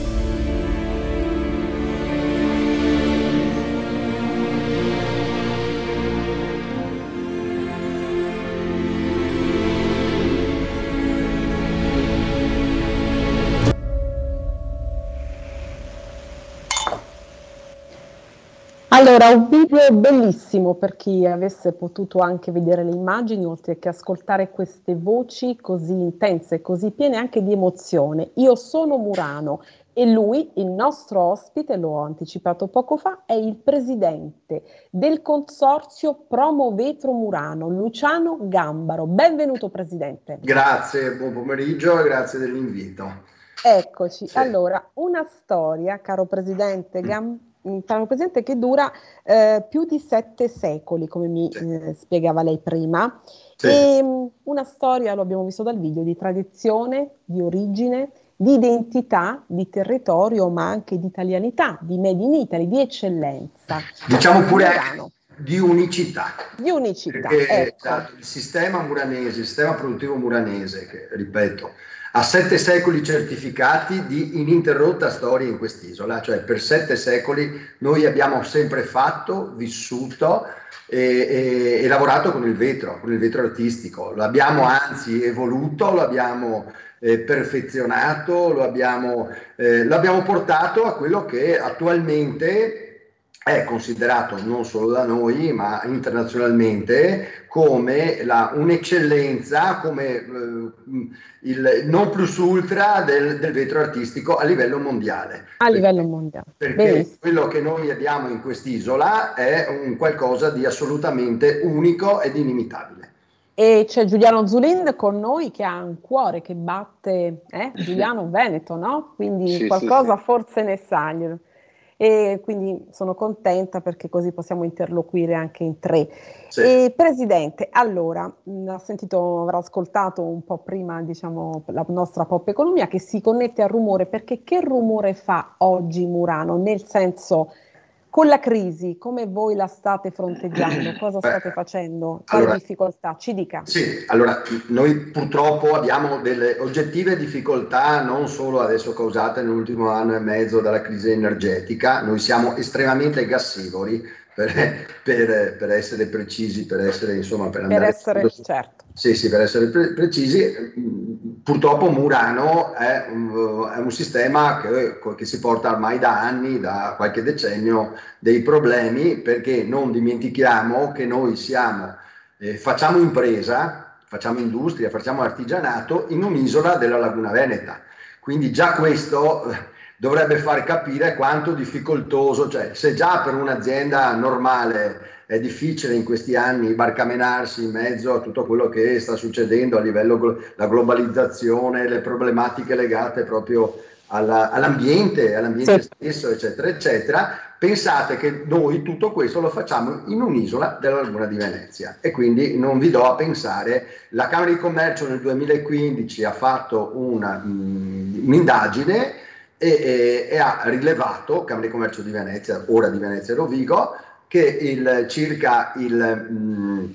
Allora, un video bellissimo per chi avesse potuto anche vedere le immagini, oltre che ascoltare queste voci così intense, così piene anche di emozione. Io sono Murano e lui, il nostro ospite, l'ho anticipato poco fa, è il presidente del consorzio Promo Vetro Murano, Luciano Gambaro. Benvenuto Presidente. Grazie, buon pomeriggio e grazie dell'invito. Eccoci, sì. allora, una storia, caro Presidente Gambaro Tano presente che dura eh, più di sette secoli, come mi eh, spiegava lei prima. Sì. E, um, una storia, lo abbiamo visto dal video, di tradizione, di origine, di identità, di territorio, ma anche di italianità, di Made in Italy, di eccellenza. Diciamo pure di unicità. Di unicità. Perché, ecco. esatto, il sistema muranese, il sistema produttivo muranese, che ripeto, ha sette secoli certificati di ininterrotta storia in quest'isola, cioè per sette secoli noi abbiamo sempre fatto, vissuto e, e, e lavorato con il vetro, con il vetro artistico, lo abbiamo anzi evoluto, lo abbiamo eh, perfezionato, lo abbiamo, eh, lo abbiamo portato a quello che attualmente è considerato non solo da noi ma internazionalmente come la, un'eccellenza, come eh, il non plus ultra del, del, vetro artistico a livello mondiale. A livello mondiale. Perché Benissimo. quello che noi abbiamo in quest'isola è un qualcosa di assolutamente unico ed inimitabile. E c'è Giuliano Zulin con noi che ha un cuore che batte, eh? Giuliano Veneto, no? Quindi sì, qualcosa sì, sì. forse ne sa e quindi sono contenta perché così possiamo interloquire anche in tre. Sì. E, Presidente, allora, mh, ha sentito, avrà ascoltato un po' prima diciamo, la nostra pop economia che si connette al rumore perché che rumore fa oggi Murano? Nel senso con la crisi, come voi la state fronteggiando? Cosa Beh, state facendo? Quali allora, difficoltà? Ci dica. Sì, allora noi purtroppo abbiamo delle oggettive difficoltà non solo adesso causate nell'ultimo anno e mezzo dalla crisi energetica, noi siamo estremamente gassivori, per, per, per, essere precisi, per essere insomma per andare... Per essere, certo. Sì, sì, per essere pre- precisi, purtroppo Murano è un, è un sistema che, che, si porta ormai da anni, da qualche decennio, dei problemi perché non dimentichiamo che noi siamo, eh, facciamo impresa, facciamo industria, facciamo artigianato in un'isola della Laguna Veneta. Quindi già questo dovrebbe far capire quanto difficoltoso, cioè se già per un'azienda normale è difficile in questi anni barcamenarsi in mezzo a tutto quello che sta succedendo a livello della globalizzazione, le problematiche legate proprio alla, all'ambiente, all'ambiente sì. stesso, eccetera, eccetera, pensate che noi tutto questo lo facciamo in un'isola della Laguna di Venezia e quindi non vi do a pensare, la Camera di Commercio nel 2015 ha fatto una, mh, un'indagine e, e, e, ha rilevato, Camera di Commercio di Venezia, ora di Venezia e Rovigo, che il, circa il, mh,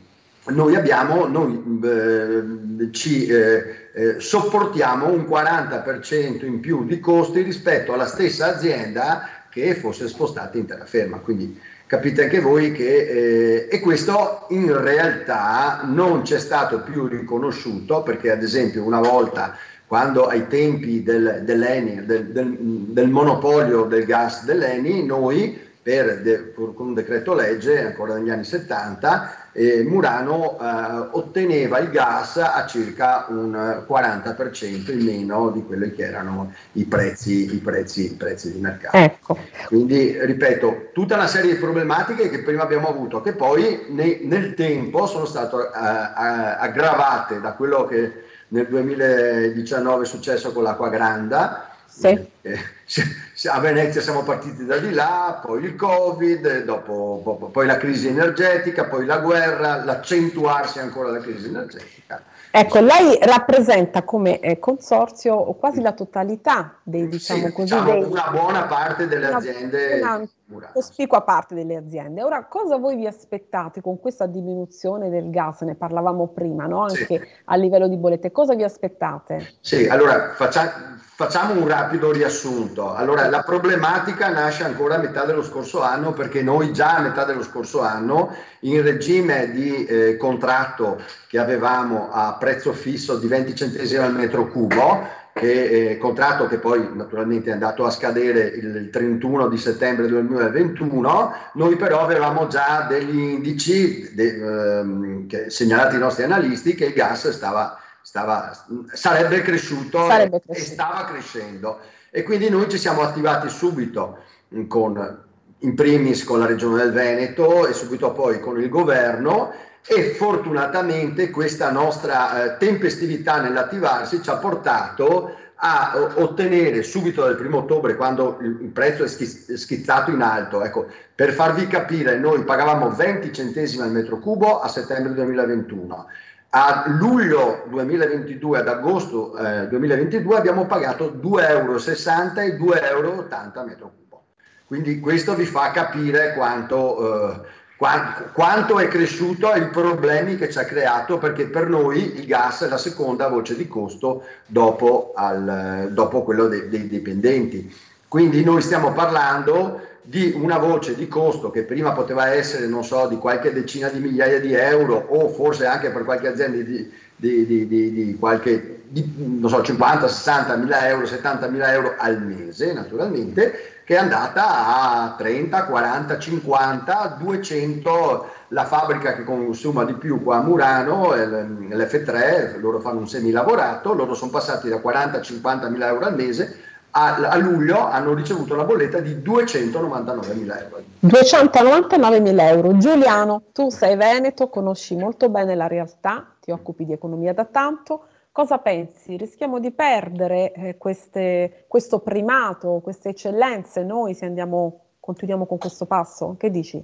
noi abbiamo, noi eh, ci eh, eh, sopportiamo un 40% in più di costi rispetto alla stessa azienda che fosse spostata in terraferma. Quindi capite anche voi che, eh, e questo in realtà non c'è stato più riconosciuto perché ad esempio una volta quando ai tempi del, dell'ENI, del, del, del, monopolio del gas dell'ENI, noi per de, con un decreto legge ancora negli anni 70 eh, Murano eh, otteneva il gas a circa un 40% in meno di quelli che erano i prezzi, i prezzi, i prezzi di mercato. Ecco. Quindi, ripeto, tutta una serie di problematiche che prima abbiamo avuto, che poi ne, nel tempo sono state eh, aggravate da quello che nel 2019 è successo con l'acqua granda. Sì. Eh, a Venezia siamo partiti da di là, poi il Covid, dopo, poi la crisi energetica, poi la guerra, l'accentuarsi ancora della crisi energetica. Ecco, lei rappresenta come eh, consorzio quasi la totalità dei, diciamo sì, così, diciamo dei, una buona parte delle una, aziende. Una cospicua parte delle aziende. Ora, cosa voi vi aspettate con questa diminuzione del gas? Ne parlavamo prima, no? anche sì. a livello di bollette. Cosa vi aspettate? Sì, allora faccia, facciamo un rapido riassunto. Allora, la problematica nasce ancora a metà dello scorso anno perché noi già a metà dello scorso anno, in regime di eh, contratto che avevamo a prezzo fisso di 20 centesimi al metro cubo, che, eh, contratto che poi naturalmente è andato a scadere il, il 31 di settembre 2021, noi però avevamo già degli indici de, ehm, che, segnalati ai nostri analisti che il gas stava, stava, sarebbe, cresciuto sarebbe e, stava crescendo. E quindi noi ci siamo attivati subito con, in primis con la regione del Veneto e subito poi con il governo e fortunatamente questa nostra eh, tempestività nell'attivarsi ci ha portato a ottenere subito dal primo ottobre, quando il, il prezzo è schizzato in alto, ecco, per farvi capire, noi pagavamo 20 centesimi al metro cubo a settembre 2021. A luglio 2022 ad agosto eh, 2022 abbiamo pagato 2,60 euro e 2,80 euro metro cubo. Quindi questo vi fa capire quanto, eh, quanto è cresciuto i problemi che ci ha creato perché per noi il gas è la seconda voce di costo dopo, al, dopo quello dei, dei dipendenti. Quindi noi stiamo parlando di una voce di costo che prima poteva essere, non so, di qualche decina di migliaia di euro o forse anche per qualche azienda di, di, di, di qualche, non so, 50, 60 mila euro, 70 mila euro al mese, naturalmente, che è andata a 30, 40, 50, 200 la fabbrica che consuma di più qua a Murano, l'F3, loro fanno un semilavorato, loro sono passati da 40-50 mila euro al mese a, a, luglio hanno ricevuto la bolletta di 299 mila euro. 299 mila euro. Giuliano, tu sei veneto, conosci molto bene la realtà, ti occupi di economia da tanto. Cosa pensi? Rischiamo di perdere eh, queste, questo primato, queste eccellenze noi se andiamo, continuiamo con questo passo? Che dici?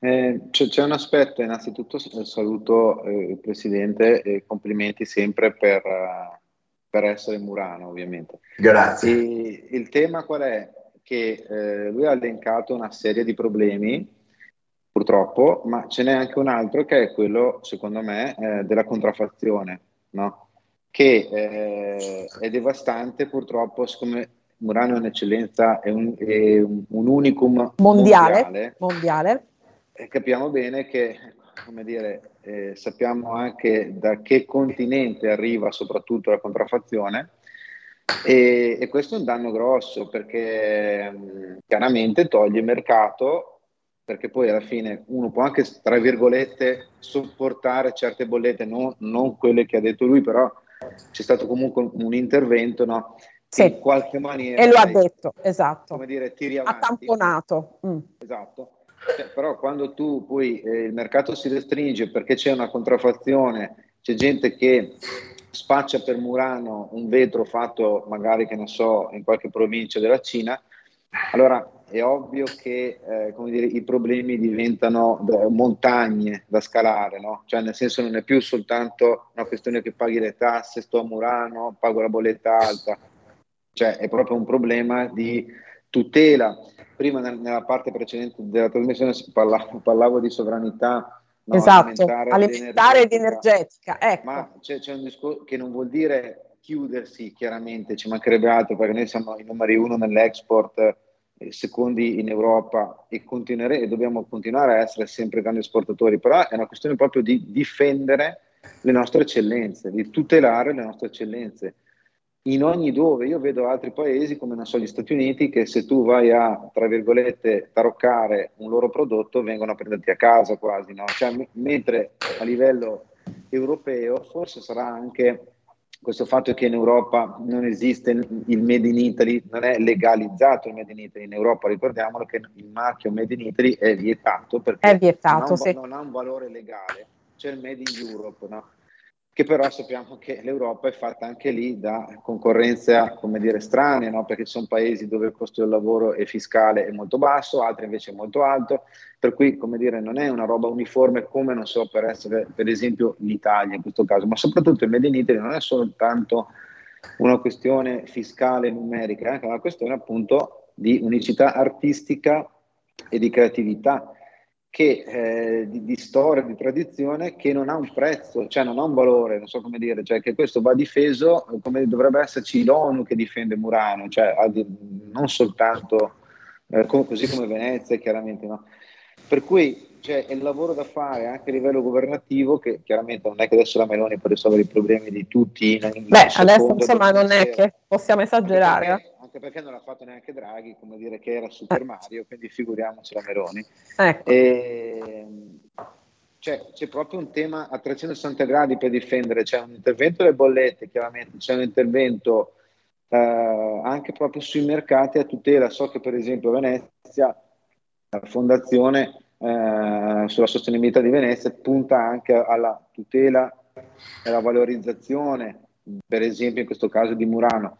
Eh, c'è, c'è, un aspetto, innanzitutto saluto eh, il Presidente e complimenti sempre per, per, essere Murano ovviamente. Grazie. E il tema qual è? Che eh, lui ha elencato una serie di problemi purtroppo, ma ce n'è anche un altro che è quello, secondo me, eh, della contraffazione, no? che eh, è devastante purtroppo, siccome Murano è un'eccellenza, è un, è un, un unicum mondiale, mondiale, mondiale. E capiamo bene che, come dire, eh, sappiamo anche da che continente arriva soprattutto la contraffazione e, e questo è un danno grosso perché mh, chiaramente toglie mercato perché poi alla fine uno può anche, tra virgolette, sopportare certe bollette, non, non quelle che ha detto lui, però c'è stato comunque un intervento, no? Sì. In qualche maniera. E lo ha detto, esatto. Come dire, tiri avanti. Ha tamponato. Mm. Esatto. Cioè, però quando tu poi eh, il mercato si restringe perché c'è una contraffazione, c'è gente che spaccia per Murano un vetro fatto magari, che ne so, in qualche provincia della Cina, allora è ovvio che eh, dire, i problemi diventano montagne da scalare, no? cioè nel senso non è più soltanto una questione che paghi le tasse, sto a Murano, pago la bolletta alta, cioè è proprio un problema di tutela. Prima nella parte precedente della trasmissione parlavo, parlavo di sovranità no, esatto, alimentare, alimentare ed energetica. Ecco. Ma c'è, c'è un discorso che non vuol dire chiudersi, chiaramente, ci mancherebbe altro perché noi siamo i numeri uno nell'export secondi in Europa e, e dobbiamo continuare a essere sempre grandi esportatori, però è una questione proprio di difendere le nostre eccellenze, di tutelare le nostre eccellenze. In ogni dove, io vedo altri paesi come non so gli Stati Uniti che se tu vai a, tra virgolette, taroccare un loro prodotto vengono a prenderti a casa quasi, no? cioè, m- mentre a livello europeo forse sarà anche questo fatto che in Europa non esiste il Made in Italy, non è legalizzato il Made in Italy in Europa, ricordiamolo che il marchio Made in Italy è vietato perché è vietato, non, ha un, sì. non, ha un, valore legale, c'è il Made in Europe, no? Che però sappiamo che l'Europa è fatta anche lì da concorrenza, come dire, strane, no? perché ci sono paesi dove il costo del lavoro e fiscale è molto basso, altri invece è molto alto, per cui, come dire, non è una roba uniforme come, non so, per essere, per esempio, l'Italia in questo caso, ma soprattutto il Made in Italy non è soltanto una questione fiscale numerica, è anche una questione appunto di unicità artistica e di creatività che, eh, di, di, storia, di tradizione che non ha un prezzo, cioè non ha un valore, non so come dire, cioè che questo va difeso come dovrebbe esserci l'ONU che difende Murano, cioè non soltanto eh, così come Venezia, chiaramente no. Per cui cioè, è il lavoro da fare anche a livello governativo, che chiaramente non è che adesso la Meloni può risolvere i problemi di tutti. In, in Beh, adesso insomma non è che possiamo esagerare. Perché, anche perché non l'ha fatto neanche Draghi, come dire che era Super eh. Mario, quindi figuriamoci la Meloni. Ecco. E, cioè, c'è proprio un tema a 360 gradi per difendere, c'è un intervento delle bollette, chiaramente, c'è un intervento eh, anche proprio sui mercati a tutela. So che per esempio Venezia, la fondazione eh, sulla sostenibilità di Venezia, punta anche alla tutela e alla valorizzazione, per esempio in questo caso di Murano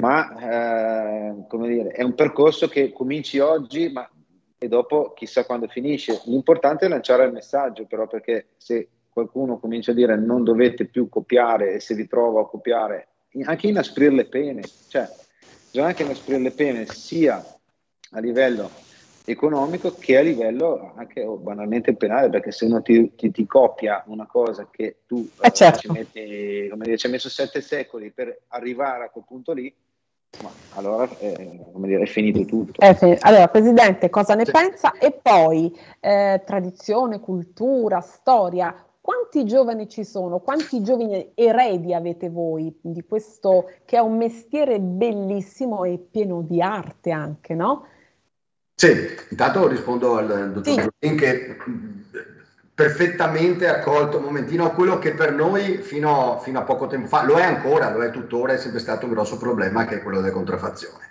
ma eh, come dire, è un percorso che cominci oggi ma, e dopo chissà quando finisce. L'importante è lanciare il messaggio, però, perché se qualcuno comincia a dire non dovete più copiare e se vi trovo a copiare, anche inasprire le pene, cioè bisogna anche inasprire le pene sia a livello economico che a livello anche oh, banalmente penale, perché se uno ti, ti, ti, copia una cosa che tu eh, certo. ci, metti, come dire, ci hai messo sette secoli per arrivare a quel punto lì, ma allora eh, dire, è finito tutto. È finito. Allora, Presidente, cosa ne sì. pensa? E poi eh, tradizione, cultura, storia. Quanti giovani ci sono? Quanti giovani eredi avete voi di questo che è un mestiere bellissimo e pieno di arte anche, no? Sì, intanto rispondo al dottor sì. Giulin che perfettamente accolto un momentino quello che per noi fino, fino, a poco tempo fa, lo è ancora, lo è tuttora, è sempre stato un grosso problema che è quello della contraffazione.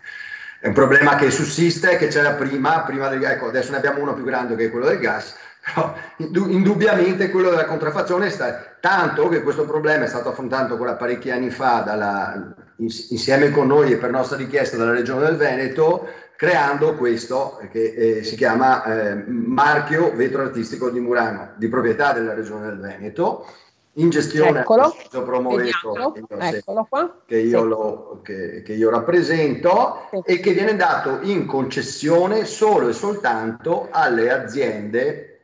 È un problema che sussiste, che c'era prima, prima del, ecco adesso ne abbiamo uno più grande che è quello del gas, però indubbiamente quello della contraffazione sta tanto che questo problema è stato affrontato ancora parecchi anni fa dalla, insieme con noi e per nostra richiesta dalla Regione del Veneto creando questo che eh, si chiama eh, marchio vetro artistico di Murano, di proprietà della Regione del Veneto, in gestione Eccolo, promovetro Eccolo qua. Che, io sì. lo, che, che io rappresento sì. e che viene dato in concessione solo e soltanto alle aziende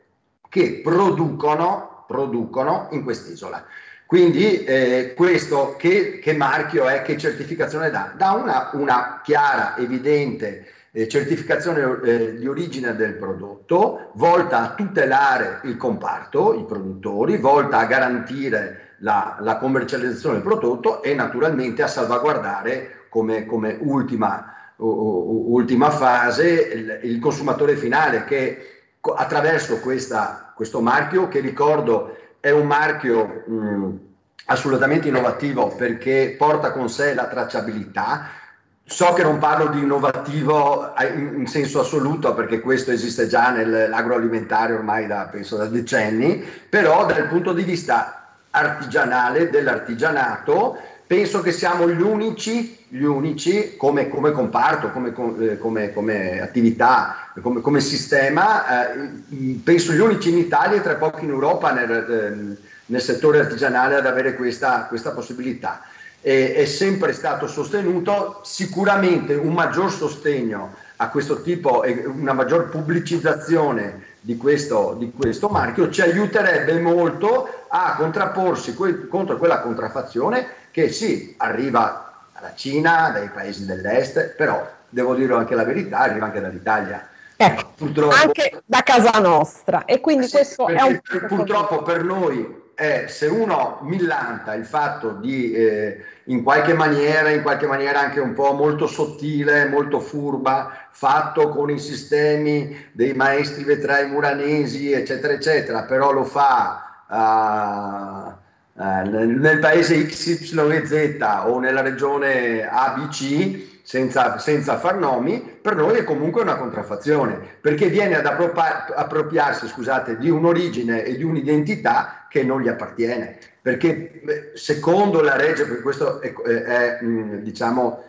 che producono, producono in quest'isola. Quindi eh, questo che, che, marchio è, che certificazione dà? Dà una, una chiara, evidente eh, certificazione eh, di origine del prodotto, volta a tutelare il comparto, i produttori, volta a garantire la, la commercializzazione del prodotto e naturalmente a salvaguardare come, come ultima, uh, ultima, fase il, il, consumatore finale che attraverso questa, questo marchio, che ricordo è un marchio mh, assolutamente innovativo perché porta con sé la tracciabilità, So che non parlo di innovativo in senso assoluto perché questo esiste già nell'agroalimentare ormai da, penso, da decenni, però dal punto di vista artigianale, dell'artigianato, penso che siamo gli unici, gli unici come, come comparto, come, eh, come, come attività, come, sistema, eh, penso gli unici in Italia e tra pochi in Europa nel, eh, nel settore artigianale ad avere questa, questa possibilità eh, è sempre stato sostenuto, sicuramente un maggior sostegno a questo tipo e una maggior pubblicizzazione di questo, di questo marchio ci aiuterebbe molto a contrapporsi que- contro quella contraffazione che sì, arriva dalla Cina, dai paesi dell'est, però devo dire anche la verità, arriva anche dall'Italia. Ecco, purtroppo, anche da casa nostra e quindi sì, questo è un purtroppo per noi è se uno millanta il fatto di eh, in qualche maniera, in qualche maniera anche un po' molto sottile, molto furba, fatto con i sistemi dei maestri vetrai muranesi, eccetera, eccetera, però lo fa uh, uh, nel, nel paese XYZ o nella regione ABC senza, senza, far nomi, per noi è comunque una contraffazione, perché viene ad appropriarsi scusate, di un'origine e di un'identità che non gli appartiene. Perché secondo la legge, perché questo è, è, è diciamo,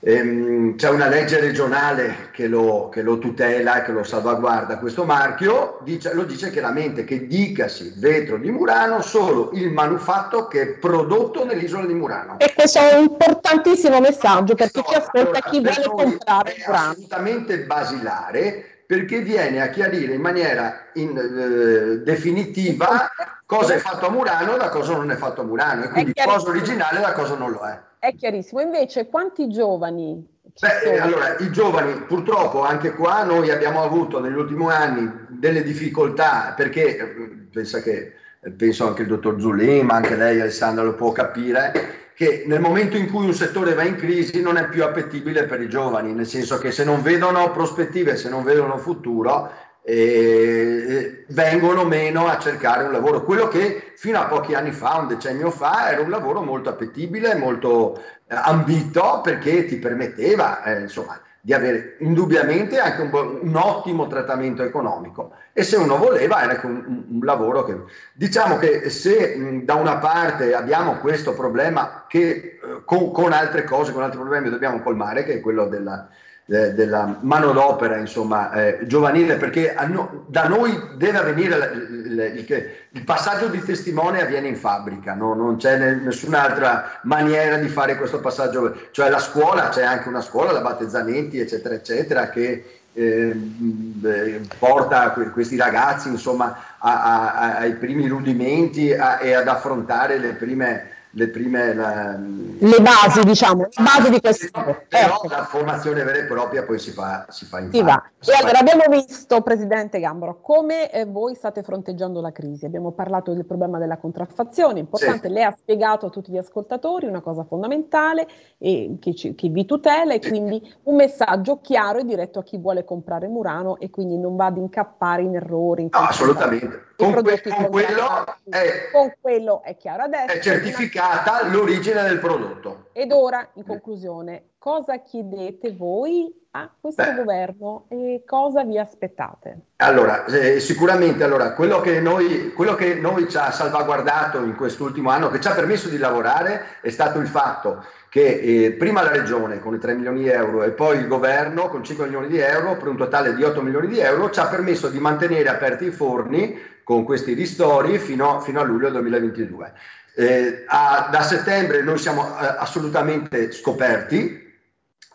Ehm, c'è una legge regionale che lo, che lo, tutela e che lo salvaguarda questo marchio, dice, lo dice chiaramente che dicasi vetro di Murano solo il manufatto che è prodotto nell'isola di Murano. E questo è un importantissimo messaggio per chi ci ascolta, chi vuole comprare è assolutamente basilare perché viene a chiarire in maniera in, eh, definitiva cosa è fatto a Murano e da cosa non è fatto a Murano e quindi cosa originale e da cosa non lo è. È chiarissimo. Invece, quanti giovani? Beh, allora, i giovani, purtroppo anche qua noi abbiamo avuto negli ultimi anni delle difficoltà perché eh, pensa che eh, penso anche il dottor Zulli, ma anche lei Alessandra lo può capire, che nel momento in cui un settore va in crisi non è più appetibile per i giovani, nel senso che se non vedono prospettive, se non vedono futuro, eh, vengono meno a cercare un lavoro. Quello che fino a pochi anni fa, un decennio fa, era un lavoro molto appetibile, molto eh, ambito perché ti permetteva eh, insomma, di avere indubbiamente anche un, un, ottimo trattamento economico. E se uno voleva era un, un, un lavoro che diciamo che se mh, da una parte abbiamo questo problema che eh, con, con, altre cose, con altri problemi dobbiamo colmare, che è quello della, eh, della manodopera insomma, eh, giovanile, perché no, da noi deve avvenire il, il, il, passaggio di testimone avviene in fabbrica, no? non c'è nessun'altra maniera di fare questo passaggio, cioè la scuola, c'è anche una scuola, la Battezzanetti, eccetera, eccetera, che eh, porta questi ragazzi insomma a, a, ai primi rudimenti a, e ad affrontare le prime le prime la, le basi diciamo le basi di questo però ecco. la formazione vera e propria poi si fa, si fa in si va. E allora abbiamo visto Presidente Gambro come eh, voi state fronteggiando la crisi abbiamo parlato del problema della contraffazione importante sì. lei ha spiegato a tutti gli ascoltatori una cosa fondamentale e che, ci, che vi tutela e quindi un messaggio chiaro e diretto a chi vuole comprare Murano e quindi non va ad incappare in errori in no, assolutamente con, que- con, quello è, con, quello è, chiaro adesso. È certificata l'origine del prodotto. Ed ora, in conclusione, cosa chiedete voi a questo Beh. governo e cosa vi aspettate? Allora, eh, sicuramente allora, quello, che noi, quello che noi ci ha salvaguardato in quest'ultimo anno, che ci ha permesso di lavorare, è stato il fatto che eh, prima la regione con i 3 milioni di euro e poi il governo con 5 milioni di euro per un totale di 8 milioni di euro ci ha permesso di mantenere aperti i forni con questi ristori fino, fino a luglio 2022. Eh, a, da settembre noi siamo eh, assolutamente scoperti,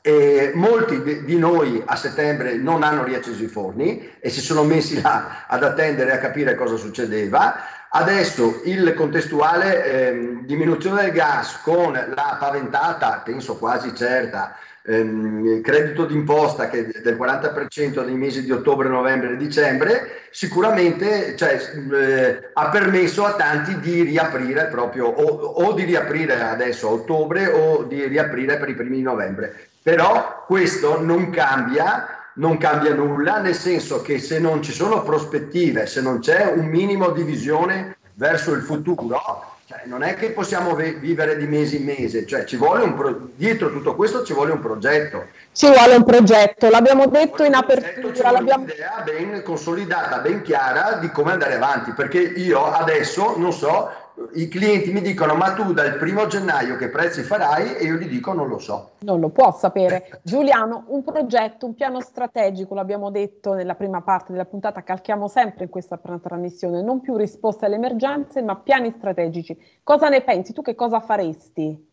e molti di, noi a settembre non hanno riacceso i forni e si sono messi là ad attendere a capire cosa succedeva. Adesso il contestuale eh, diminuzione del gas con la paventata, penso quasi certa, ehm, credito d'imposta che è del 40% nei mesi di ottobre, novembre e dicembre, sicuramente cioè, eh, ha permesso a tanti di riaprire proprio o, o, di riaprire adesso a ottobre o di riaprire per i primi di novembre. Però questo non cambia non cambia nulla, nel senso che se non ci sono prospettive, se non c'è un minimo di visione verso il futuro, cioè, non è che possiamo ve- vivere di mese in mese, cioè, ci vuole un pro- dietro tutto questo ci vuole un progetto. Ci vuole un progetto, l'abbiamo detto in apertura. L'abbiamo... un'idea ben consolidata, ben chiara di come andare avanti, perché io adesso non so i clienti mi dicono ma tu dal primo gennaio che prezzi farai e io gli dico non lo so. Non lo può sapere. Giuliano, un progetto, un piano strategico, l'abbiamo detto nella prima parte della puntata, calchiamo sempre in questa trasmissione, non più risposte alle emergenze ma piani strategici. Cosa ne pensi? Tu che cosa faresti?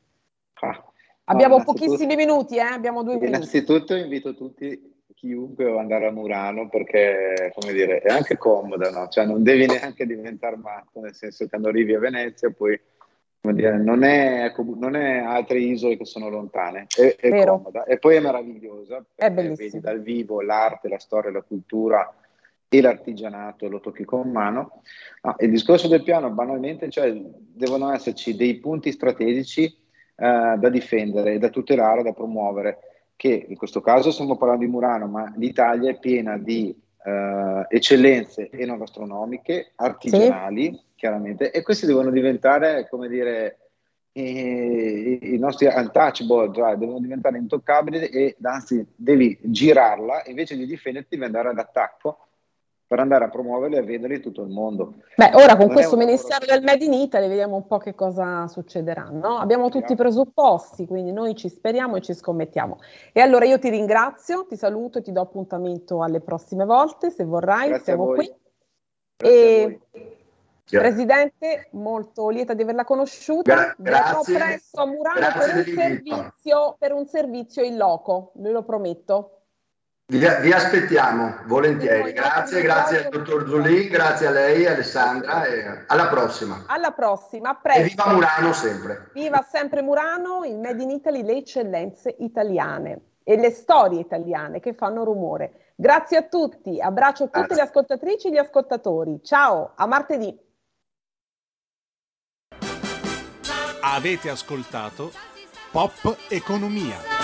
Ah, abbiamo pochissimi minuti, eh? abbiamo due minuti. Innanzitutto invito tutti chiunque ad andare a Murano perché, come dire, è anche comoda, no? Cioè non devi neanche diventare matto, nel senso che quando arrivi a Venezia poi, come dire, non è, non è altre isole che sono lontane, è, è comoda e poi è meravigliosa, è vedi dal vivo l'arte, la storia, la cultura e l'artigianato lo tocchi con mano. Ah, il discorso del piano, banalmente, cioè devono esserci dei punti strategici eh, da difendere da tutelare, da promuovere che in questo caso stiamo parlando di Murano, ma l'Italia è piena di uh, eccellenze enogastronomiche, artigianali, sì. chiaramente, e questi devono diventare, come dire, i, i nostri untouchable, cioè devono diventare intoccabili e anzi devi girarla, invece di difenderti devi andare ad attacco per andare a promuoverli e a venderli in tutto il mondo. Beh, ora con non questo Ministero del Made in Italy vediamo un po' che cosa succederà. No? Abbiamo tutti i presupposti, quindi noi ci speriamo e ci scommettiamo. E allora io ti ringrazio, ti saluto e ti do appuntamento alle prossime volte, se vorrai, Grazie siamo qui. Grazie e... Presidente, molto lieta di averla conosciuta. Gra- presto a Murano per un, servizio, per un servizio in loco, ve lo prometto. Vi, vi, aspettiamo volentieri. Grazie, grazie al dottor Zulì, grazie a lei Alessandra e alla prossima. Alla prossima, presto. E viva Murano sempre. Viva sempre Murano, il Made in Italy, le eccellenze italiane e le storie italiane che fanno rumore. Grazie a tutti, abbraccio tutte grazie. le ascoltatrici e gli ascoltatori. Ciao, a martedì. Avete ascoltato Pop Economia.